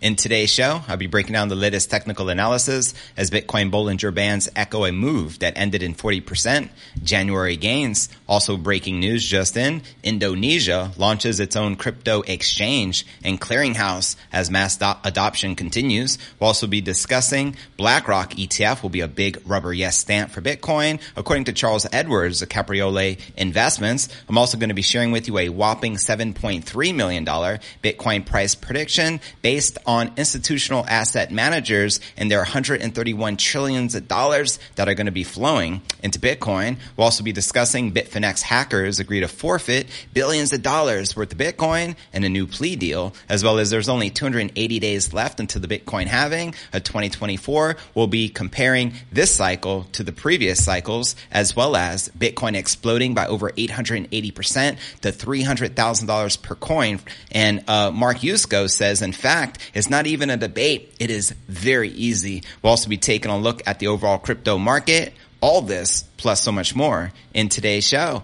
In today's show, I'll be breaking down the latest technical analysis as Bitcoin Bollinger Bands echo a move that ended in 40%, January gains. Also breaking news just in, Indonesia launches its own crypto exchange and clearinghouse as mass do- adoption continues. We'll also be discussing BlackRock ETF will be a big rubber yes stamp for Bitcoin. According to Charles Edwards of Capriole Investments, I'm also going to be sharing with you a whopping $7.3 million Bitcoin price prediction based on on institutional asset managers and their 131 trillions of dollars that are going to be flowing into Bitcoin. We'll also be discussing Bitfinex hackers agree to forfeit billions of dollars worth of Bitcoin and a new plea deal, as well as there's only 280 days left until the Bitcoin halving of 2024. We'll be comparing this cycle to the previous cycles, as well as Bitcoin exploding by over 880% to $300,000 per coin. And uh, Mark Yusko says, in fact, it's not even a debate. It is very easy. We'll also be taking a look at the overall crypto market. All this plus so much more in today's show.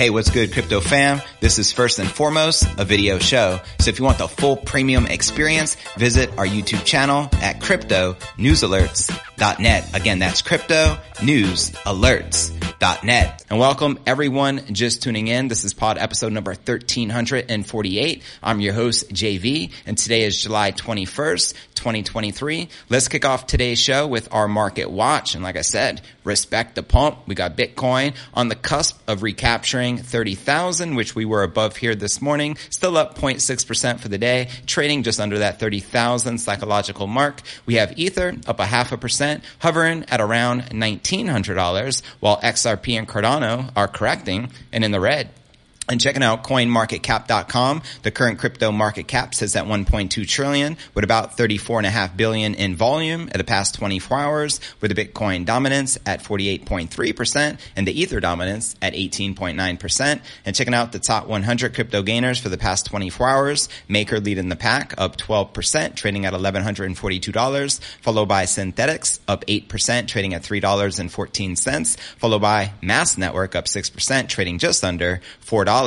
Hey, what's good, crypto fam? This is first and foremost a video show. So if you want the full premium experience, visit our YouTube channel at crypto news alerts.net. Again, that's crypto news alerts.net. And welcome everyone just tuning in. This is pod episode number 1348. I'm your host, JV, and today is July 21st, 2023. Let's kick off today's show with our market watch. And like I said, respect the pump. We got Bitcoin on the cusp of recapturing 30,000, which we were above here this morning. Still up 0.6% for the day, trading just under that 30,000 psychological mark. We have Ether up a half a percent, hovering at around $1,900, while XRP and Cardano are correcting and in the red and checking out coinmarketcap.com. The current crypto market cap sits at 1.2 trillion with about 34.5 billion in volume at the past 24 hours with the Bitcoin dominance at 48.3% and the Ether dominance at 18.9%. And checking out the top 100 crypto gainers for the past 24 hours, Maker leading the pack up 12%, trading at $1,142, followed by Synthetix up 8%, trading at $3.14, followed by Mask Network up 6%, trading just under $4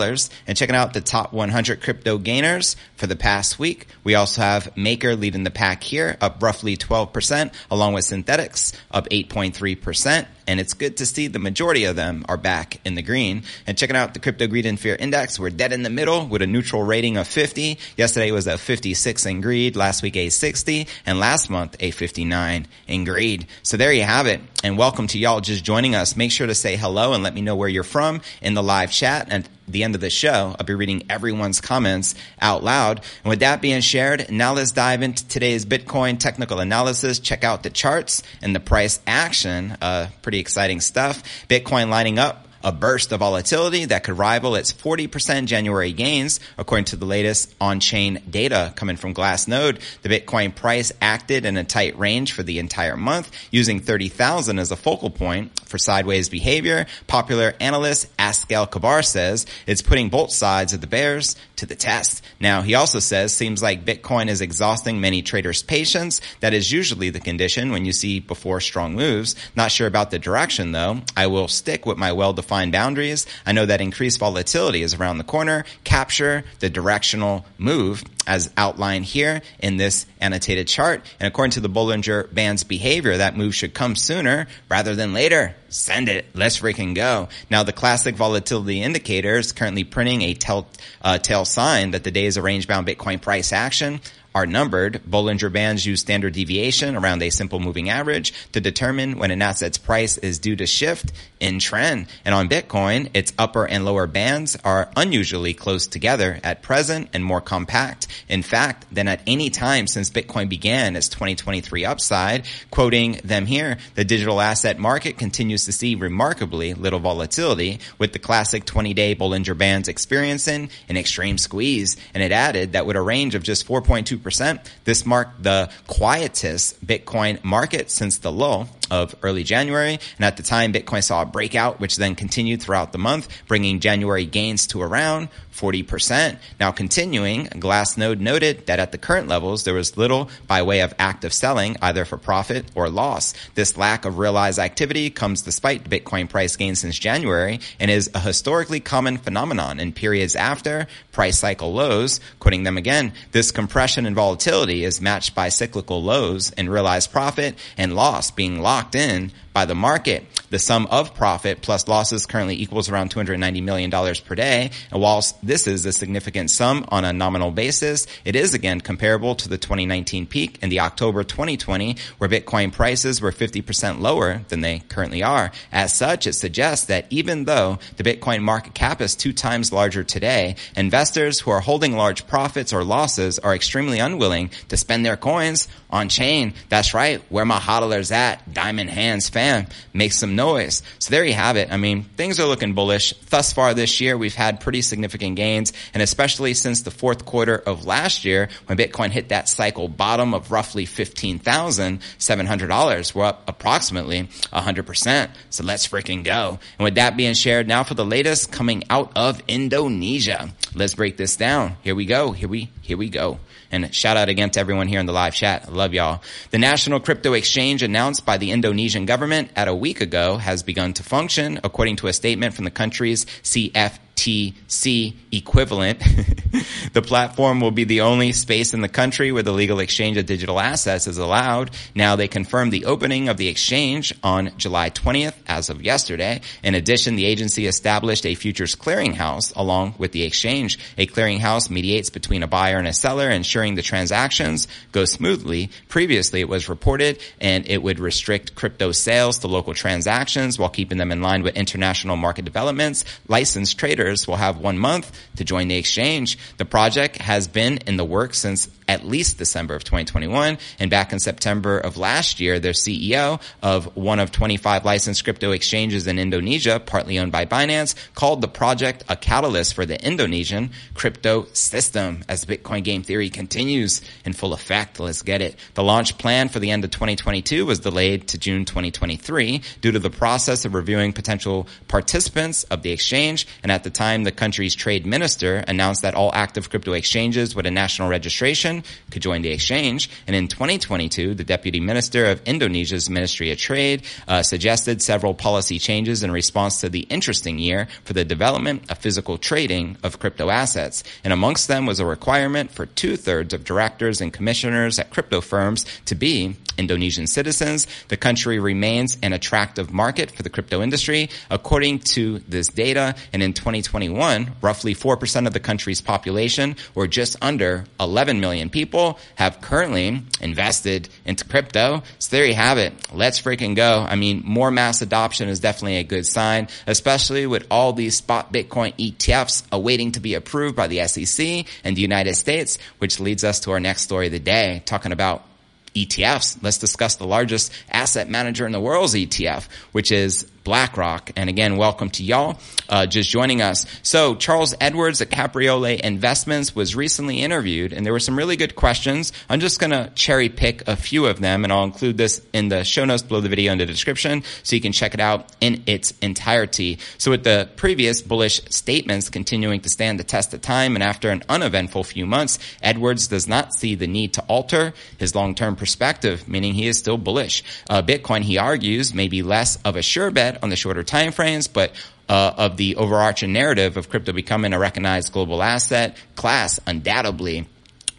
and checking out the top 100 crypto gainers for the past week. We also have Maker leading the pack here, up roughly 12%, along with Synthetix, up 8.3%. And it's good to see the majority of them are back in the green. And checking out the Crypto Greed and Fear Index, we're dead in the middle with a neutral rating of 50. Yesterday was a 56 in greed, last week a 60, and last month a 59 in greed. So there you have it. And welcome to y'all just joining us. Make sure to say hello and let me know where you're from in the live chat. And at the end of the show, I'll be reading everyone's comments out loud. And with that being shared, now let's dive into today's Bitcoin technical analysis. Check out the charts and the price action. Uh, pretty exciting stuff. Bitcoin lining up a burst of volatility that could rival its 40% January gains, according to the latest on-chain data coming from Glassnode. The Bitcoin price acted in a tight range for the entire month, using 30,000 as a focal point for sideways behavior. Popular analyst Aksel Kibar says it's putting both sides of the bears to the test. Now, he also says seems like Bitcoin is exhausting many traders' patience. That is usually the condition when you see before strong moves. Not sure about the direction though. I will stick with my well-defined boundaries. I know that increased volatility is around the corner. Capture the directional move as outlined here in this annotated chart. And according to the Bollinger Band's behavior, that move should come sooner rather than later. Send it. Let's freaking go. Now, the classic volatility indicator is currently printing a tell, uh, tail sign that the days a range bound Bitcoin price action are numbered. Bollinger Bands use standard deviation around a simple moving average to determine when an asset's price is due to shift in trend. And on Bitcoin, its upper and lower bands are unusually close together at present and more compact, in fact, than at any time since Bitcoin began its 2023 upside. Quoting them here, the digital asset market continues to see remarkably little volatility with the classic 20-day Bollinger Bands experiencing an extreme squeeze. And it added that with a range of just 4.2%, this marked the quietest Bitcoin market since the lull of early January. And at the time, Bitcoin saw a breakout, which then continued throughout the month, bringing January gains to around 40%. Now continuing, Glassnode noted that at the current levels, there was little by way of active selling, either for profit or loss. This lack of realized activity comes despite Bitcoin price gains since January and is a historically common phenomenon in periods after price cycle lows. Quoting them again, this compression and volatility is matched by cyclical lows in realized profit and loss being locked in by the market. The sum of profit plus losses currently equals around $290 million per day. And whilst this is a significant sum on a nominal basis, it is again comparable to the 2019 peak in the October 2020 where Bitcoin prices were 50% lower than they currently are. As such, it suggests that even though the Bitcoin market cap is two times larger today, investors who are holding large profits or losses are extremely unwilling to spend their coins on chain. That's right. Where my hodlers at? Diamond hands. Make some noise. So there you have it. I mean, things are looking bullish. Thus far this year, we've had pretty significant gains. And especially since the fourth quarter of last year, when Bitcoin hit that cycle bottom of roughly $15,700, we're up approximately 100%. So let's freaking go. And with that being shared, now for the latest coming out of Indonesia. Let's break this down. Here we go. Here we, here we go. And shout out again to everyone here in the live chat. I love y'all. The National Crypto Exchange announced by the Indonesian government at a week ago has begun to function according to a statement from the country's CF TC equivalent. the platform will be the only space in the country where the legal exchange of digital assets is allowed. Now they confirmed the opening of the exchange on July 20th as of yesterday. In addition, the agency established a futures clearinghouse along with the exchange. A clearinghouse mediates between a buyer and a seller, ensuring the transactions go smoothly. Previously, it was reported and it would restrict crypto sales to local transactions while keeping them in line with international market developments. Licensed traders will have one month to join the exchange. The project has been in the works since at least December of 2021. And back in September of last year, their CEO of one of 25 licensed crypto exchanges in Indonesia, partly owned by Binance, called the project a catalyst for the Indonesian crypto system as Bitcoin game theory continues in full effect. Let's get it. The launch plan for the end of 2022 was delayed to June 2023 due to the process of reviewing potential participants of the exchange. And at the time, the country's trade minister announced that all active crypto exchanges with a national registration could join the exchange. And in 2022, the deputy minister of Indonesia's Ministry of Trade uh, suggested several policy changes in response to the interesting year for the development of physical trading of crypto assets. And amongst them was a requirement for two thirds of directors and commissioners at crypto firms to be Indonesian citizens. The country remains an attractive market for the crypto industry. According to this data, and in 2021, roughly 4% of the country's population, or just under 11 million people, have currently invested into crypto. So there you have it. Let's freaking go. I mean, more mass adoption is definitely a good sign, especially with all these spot Bitcoin ETFs awaiting to be approved by the SEC and the United States, which leads us to our next story of the day, talking about ETFs. Let's discuss the largest asset manager in the world's ETF, which is BlackRock. And again, welcome to y'all uh, just joining us. So Charles Edwards at Capriole Investments was recently interviewed, and there were some really good questions. I'm just going to cherry pick a few of them, and I'll include this in the show notes below the video in the description, so you can check it out in its entirety. So with the previous bullish statements continuing to stand the test of time, and after an uneventful few months, Edwards does not see the need to alter his long-term perspective, meaning he is still bullish. Uh, Bitcoin, he argues, may be less of a sure bet on the shorter time frames, but uh, of the overarching narrative of crypto becoming a recognized global asset class undoubtedly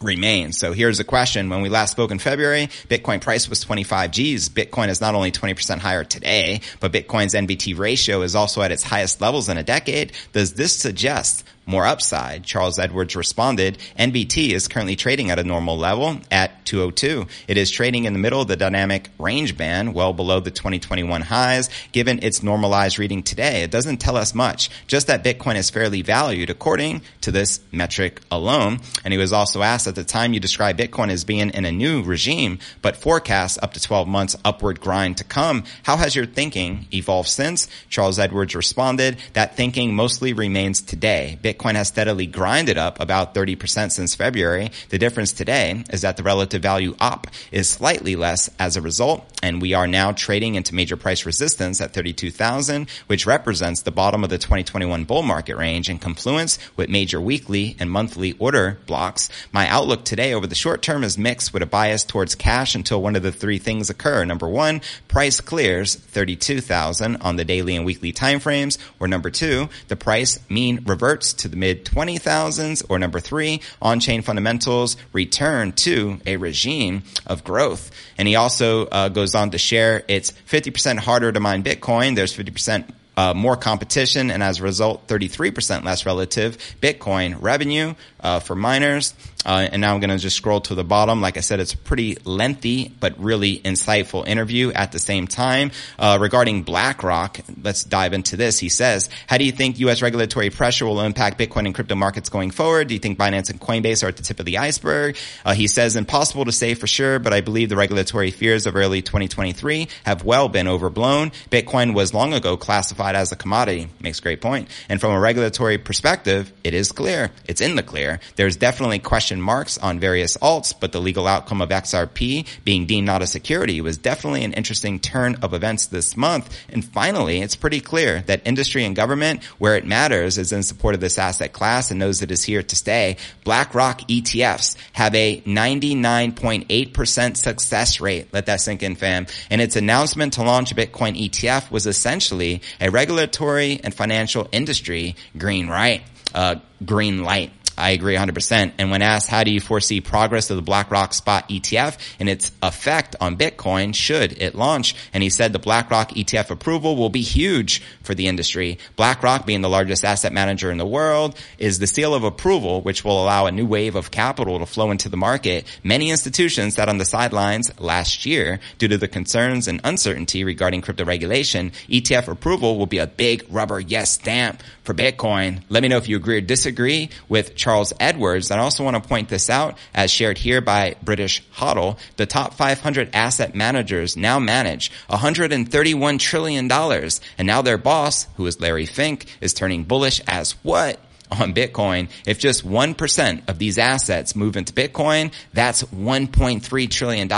remains. So here's the question. When we last spoke in February, Bitcoin price was 25 G's. Bitcoin is not only 20% higher today, but Bitcoin's NVT ratio is also at its highest levels in a decade. Does this suggest more upside? Charles Edwards responded, NVT is currently trading at a normal level at at 202. It is trading in the middle of the dynamic range band, well below the 2021 highs. Given its normalized reading today, it doesn't tell us much, just that Bitcoin is fairly valued according to this metric alone. And he was also asked at the time you describe Bitcoin as being in a new regime, but forecasts up to 12 months upward grind to come. How has your thinking evolved since? Charles Edwards responded, that thinking mostly remains today. Bitcoin has steadily grinded up about 30% since February. The difference today is that the relative value up is slightly less as a result, and we are now trading into major price resistance at 32,000, which represents the bottom of the 2021 bull market range in confluence with major weekly and monthly order blocks. My outlook today over the short term is mixed with a bias towards cash until one of the three things occur. Number one, price clears 32,000 on the daily and weekly timeframes, or number two, the price mean reverts to the mid 20,000s, or number three, on-chain fundamentals return to a regime of growth. And he also uh, goes on to share it's 50% harder to mine Bitcoin. There's 50% uh, more competition and as a result, 33% less relative Bitcoin revenue uh, for miners. Uh, and now I'm going to just scroll to the bottom. Like I said, it's a pretty lengthy but really insightful interview at the same time. Uh, regarding BlackRock, let's dive into this. He says, how do you think U.S. regulatory pressure will impact Bitcoin and crypto markets going forward? Do you think Binance and Coinbase are at the tip of the iceberg? Uh, he says, impossible to say for sure, but I believe the regulatory fears of early 2023 have well been overblown. Bitcoin was long ago classified as a commodity. Makes a great point. And from a regulatory perspective, it is clear. It's in the clear. There's definitely question marks on various alts, but the legal outcome of XRP being deemed not a security was definitely an interesting turn of events this month. And finally, it's pretty clear that industry and government, where it matters, is in support of this asset class and knows it is here to stay. BlackRock ETFs have a 99.8% success rate. Let that sink in, fam. And its announcement to launch a Bitcoin ETF was essentially a regulatory and financial industry green right, uh, green light. I agree 100%. And when asked, how do you foresee progress of the BlackRock spot ETF and its effect on Bitcoin should it launch? And he said the BlackRock ETF approval will be huge for the industry. BlackRock being the largest asset manager in the world is the seal of approval, which will allow a new wave of capital to flow into the market. Many institutions sat on the sidelines last year due to the concerns and uncertainty regarding crypto regulation. ETF approval will be a big rubber yes stamp for Bitcoin. Let me know if you agree or disagree with Charles Edwards. And I also want to point this out as shared here by British HODL. The top 500 asset managers now manage $131 trillion. And now their boss, who is Larry Fink, is turning bullish as what? On Bitcoin. If just 1% of these assets move into Bitcoin, that's $1.3 trillion.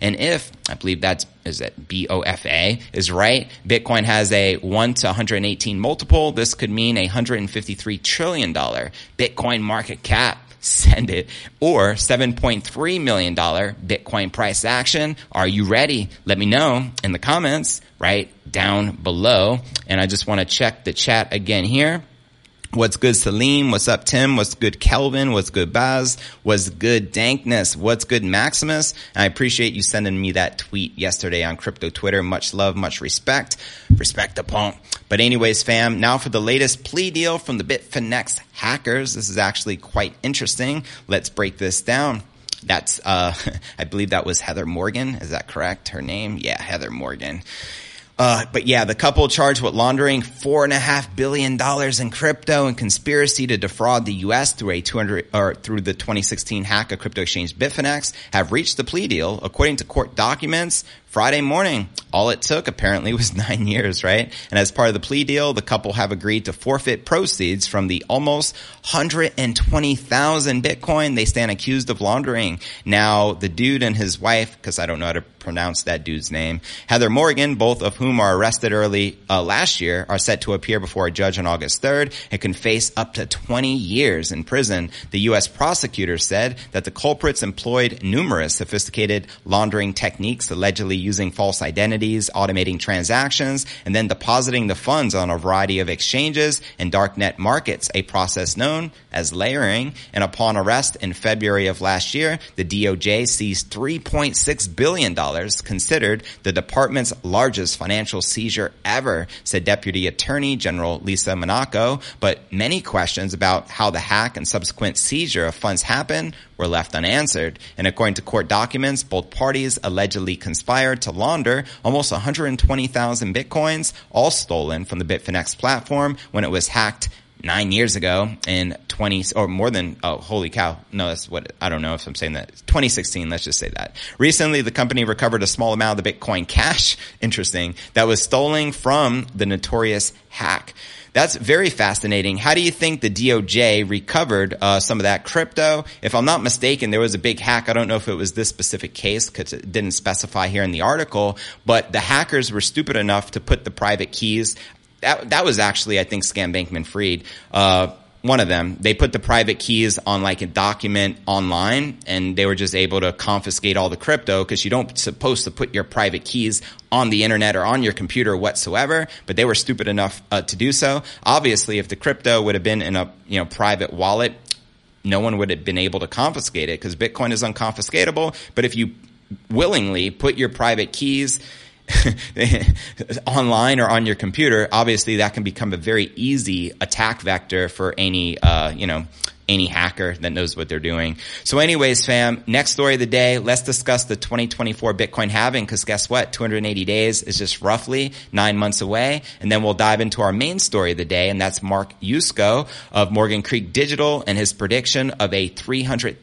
And if, I believe that's, is it BOFA is right, Bitcoin has a 1 to 118 multiple, this could mean a $153 trillion Bitcoin market cap send it. Or $7.3 million Bitcoin price action. Are you ready? Let me know in the comments right down below. And I just want to check the chat again here. What's good, Salim? What's up, Tim? What's good, Kelvin? What's good, Baz? What's good, Dankness? What's good, Maximus? And I appreciate you sending me that tweet yesterday on crypto Twitter. Much love, much respect. Respect the punk. But anyways, fam, now for the latest plea deal from the Bitfinex hackers. This is actually quite interesting. Let's break this down. That's, uh, I believe that was Heather Morgan. Is that correct? Her name? Yeah, Heather Morgan. Uh, but yeah, the couple charged with laundering four and a half billion dollars in crypto and conspiracy to defraud the U.S. through a 200 or through the 2016 hack of crypto exchange Bitfinex have reached the plea deal, according to court documents. Friday morning, all it took apparently was nine years, right? And as part of the plea deal, the couple have agreed to forfeit proceeds from the almost 120,000 Bitcoin they stand accused of laundering. Now, the dude and his wife, because I don't know how to pronounce that dude's name, Heather Morgan, both of whom are arrested early uh, last year, are set to appear before a judge on August 3rd and can face up to 20 years in prison. The U.S. prosecutor said that the culprits employed numerous sophisticated laundering techniques allegedly using false identities, automating transactions, and then depositing the funds on a variety of exchanges and darknet markets, a process known as layering. And upon arrest in February of last year, the DOJ seized $3.6 billion, considered the department's largest financial seizure ever, said Deputy Attorney General Lisa Monaco. But many questions about how the hack and subsequent seizure of funds happened were left unanswered. And according to court documents, both parties allegedly conspired to launder almost 120,000 bitcoins, all stolen from the Bitfinex platform when it was hacked nine years ago in 20 or more than oh holy cow. No that's what i don't know if i'm saying that. 2016 let's just say that. Recently the company recovered a small amount of the bitcoin cash. Interesting. That was stolen from the notorious hack that's very fascinating. How do you think the DOJ recovered uh, some of that crypto? If I'm not mistaken, there was a big hack. I don't know if it was this specific case because it didn't specify here in the article, but the hackers were stupid enough to put the private keys. That that was actually, I think, Sam Bankman-Fried. Uh, one of them, they put the private keys on like a document online and they were just able to confiscate all the crypto because you don't supposed to put your private keys on the internet or on your computer whatsoever, but they were stupid enough uh, to do so. Obviously, if the crypto would have been in a, you know, private wallet, no one would have been able to confiscate it because Bitcoin is unconfiscatable. But if you willingly put your private keys online or on your computer, obviously that can become a very easy attack vector for any, uh, you know, any hacker that knows what they're doing. So anyways, fam, next story of the day, let's discuss the 2024 Bitcoin halving because guess what? 280 days is just roughly nine months away. And then we'll dive into our main story of the day. And that's Mark Yusko of Morgan Creek Digital and his prediction of a $300,000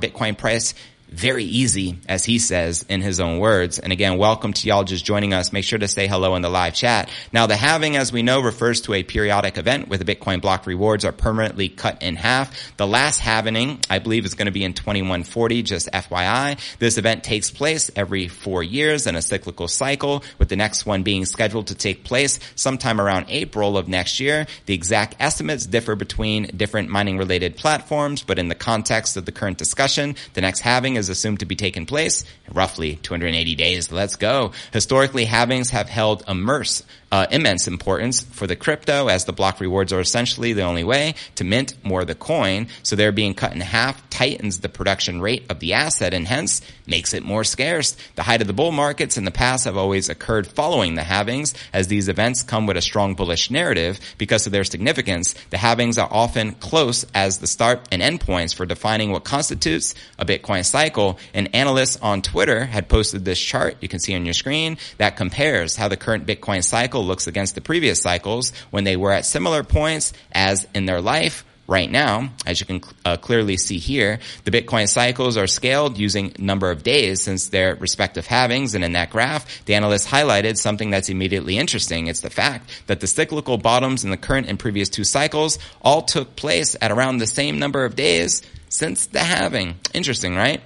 Bitcoin price very easy, as he says in his own words. And again, welcome to y'all just joining us. Make sure to say hello in the live chat. Now, the halving, as we know, refers to a periodic event where the Bitcoin block rewards are permanently cut in half. The last halving, I believe, is going to be in 2140, just FYI. This event takes place every four years in a cyclical cycle, with the next one being scheduled to take place sometime around April of next year. The exact estimates differ between different mining related platforms, but in the context of the current discussion, the next halving is assumed to be taking place roughly 280 days. Let's go. Historically, halvings have held immerse uh, immense importance for the crypto as the block rewards are essentially the only way to mint more of the coin. So they're being cut in half tightens the production rate of the asset and hence makes it more scarce. The height of the bull markets in the past have always occurred following the halvings as these events come with a strong bullish narrative because of their significance. The halvings are often close as the start and end points for defining what constitutes a Bitcoin cycle. An analyst on Twitter had posted this chart you can see on your screen that compares how the current Bitcoin cycle cycle looks against the previous cycles when they were at similar points as in their life right now, as you can uh, clearly see here, the Bitcoin cycles are scaled using number of days since their respective halvings. And in that graph, the analyst highlighted something that's immediately interesting. It's the fact that the cyclical bottoms in the current and previous two cycles all took place at around the same number of days since the halving. Interesting, right?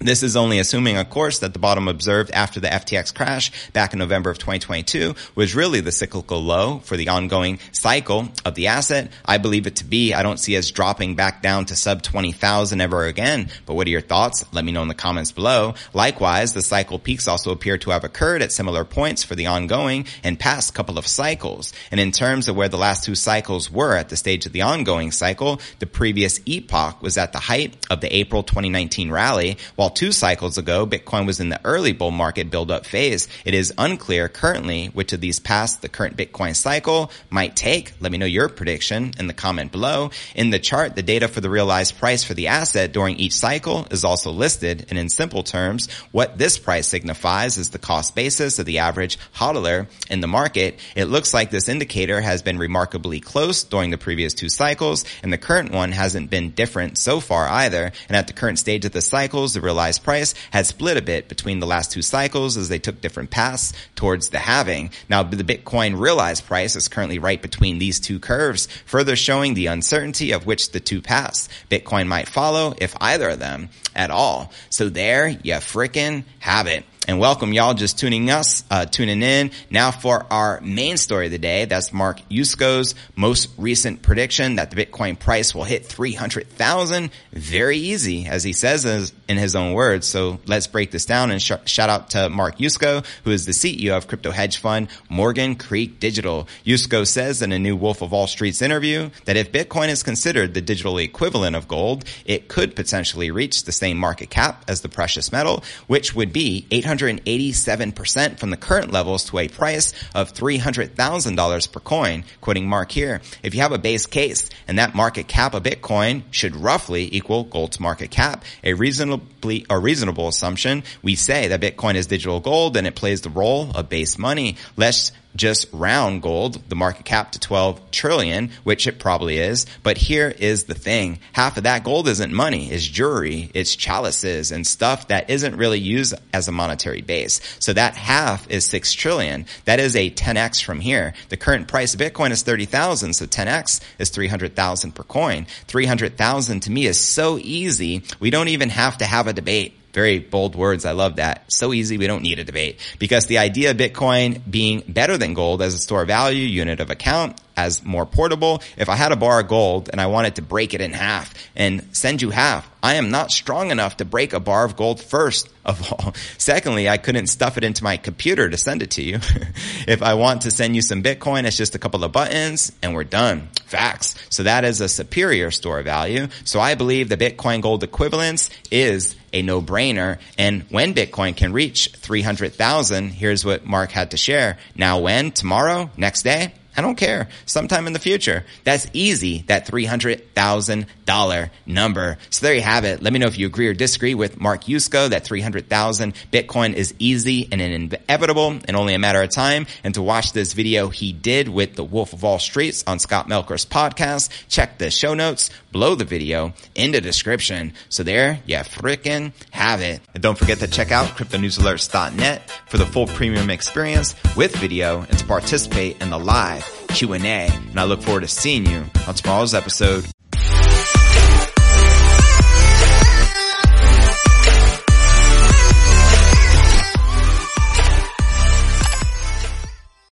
This is only assuming, of course, that the bottom observed after the FTX crash back in November of 2022 was really the cyclical low for the ongoing cycle of the asset. I believe it to be. I don't see us dropping back down to sub 20,000 ever again. But what are your thoughts? Let me know in the comments below. Likewise, the cycle peaks also appear to have occurred at similar points for the ongoing and past couple of cycles. And in terms of where the last two cycles were at the stage of the ongoing cycle, the previous epoch was at the height of the April 2019 rally, while while two cycles ago, Bitcoin was in the early bull market build-up phase, it is unclear currently which of these past the current Bitcoin cycle might take. Let me know your prediction in the comment below. In the chart, the data for the realized price for the asset during each cycle is also listed. And in simple terms, what this price signifies is the cost basis of the average hodler in the market. It looks like this indicator has been remarkably close during the previous two cycles, and the current one hasn't been different so far either. And at the current stage of the cycles, the real realized price had split a bit between the last two cycles as they took different paths towards the halving. Now, the Bitcoin realized price is currently right between these two curves, further showing the uncertainty of which the two paths Bitcoin might follow, if either of them at all. So there you frickin' have it and welcome y'all just tuning us, uh, tuning in now for our main story of the day. That's Mark Yusko's most recent prediction that the Bitcoin price will hit 300,000. Very easy, as he says, in his own words. So let's break this down and sh- shout out to Mark Yusko, who is the CEO of crypto hedge fund Morgan Creek Digital. Yusko says in a new Wolf of All Streets interview that if Bitcoin is considered the digital equivalent of gold, it could potentially reach the same market cap as the precious metal, which would be 887% from the current levels to a price of $300,000 per coin, quoting Mark here. If you have a base case and that market cap of Bitcoin should roughly equal gold's market cap, a reasonably, a reasonable assumption, we say that Bitcoin is digital gold and it plays the role of base money. Let's just round gold, the market cap to 12 trillion, which it probably is. But here is the thing. Half of that gold isn't money, it's jewelry, it's chalices and stuff that isn't really used as a monetary base. So that half is 6 trillion. That is a 10x from here. The current price of Bitcoin is 30,000. So 10x is 300,000 per coin. 300,000 to me is so easy. We don't even have to have a debate. Very bold words. I love that. So easy. We don't need a debate because the idea of Bitcoin being better than gold as a store value unit of account as more portable. If I had a bar of gold and I wanted to break it in half and send you half, I am not strong enough to break a bar of gold first of all. Secondly, I couldn't stuff it into my computer to send it to you. if I want to send you some Bitcoin, it's just a couple of buttons and we're done. Facts. So that is a superior store value. So I believe the Bitcoin gold equivalence is a no-brainer. And when Bitcoin can reach 300,000, here's what Mark had to share. Now when? Tomorrow? Next day? I don't care. Sometime in the future. That's easy. That $300,000 number. So there you have it. Let me know if you agree or disagree with Mark Yusko that 300,000 Bitcoin is easy and inevitable and only a matter of time. And to watch this video he did with the Wolf of All Streets on Scott Melker's podcast, check the show notes below the video in the description. So there you freaking have it. And don't forget to check out cryptonewsalerts.net for the full premium experience with video and to participate in the live Q&A. And I look forward to seeing you on tomorrow's episode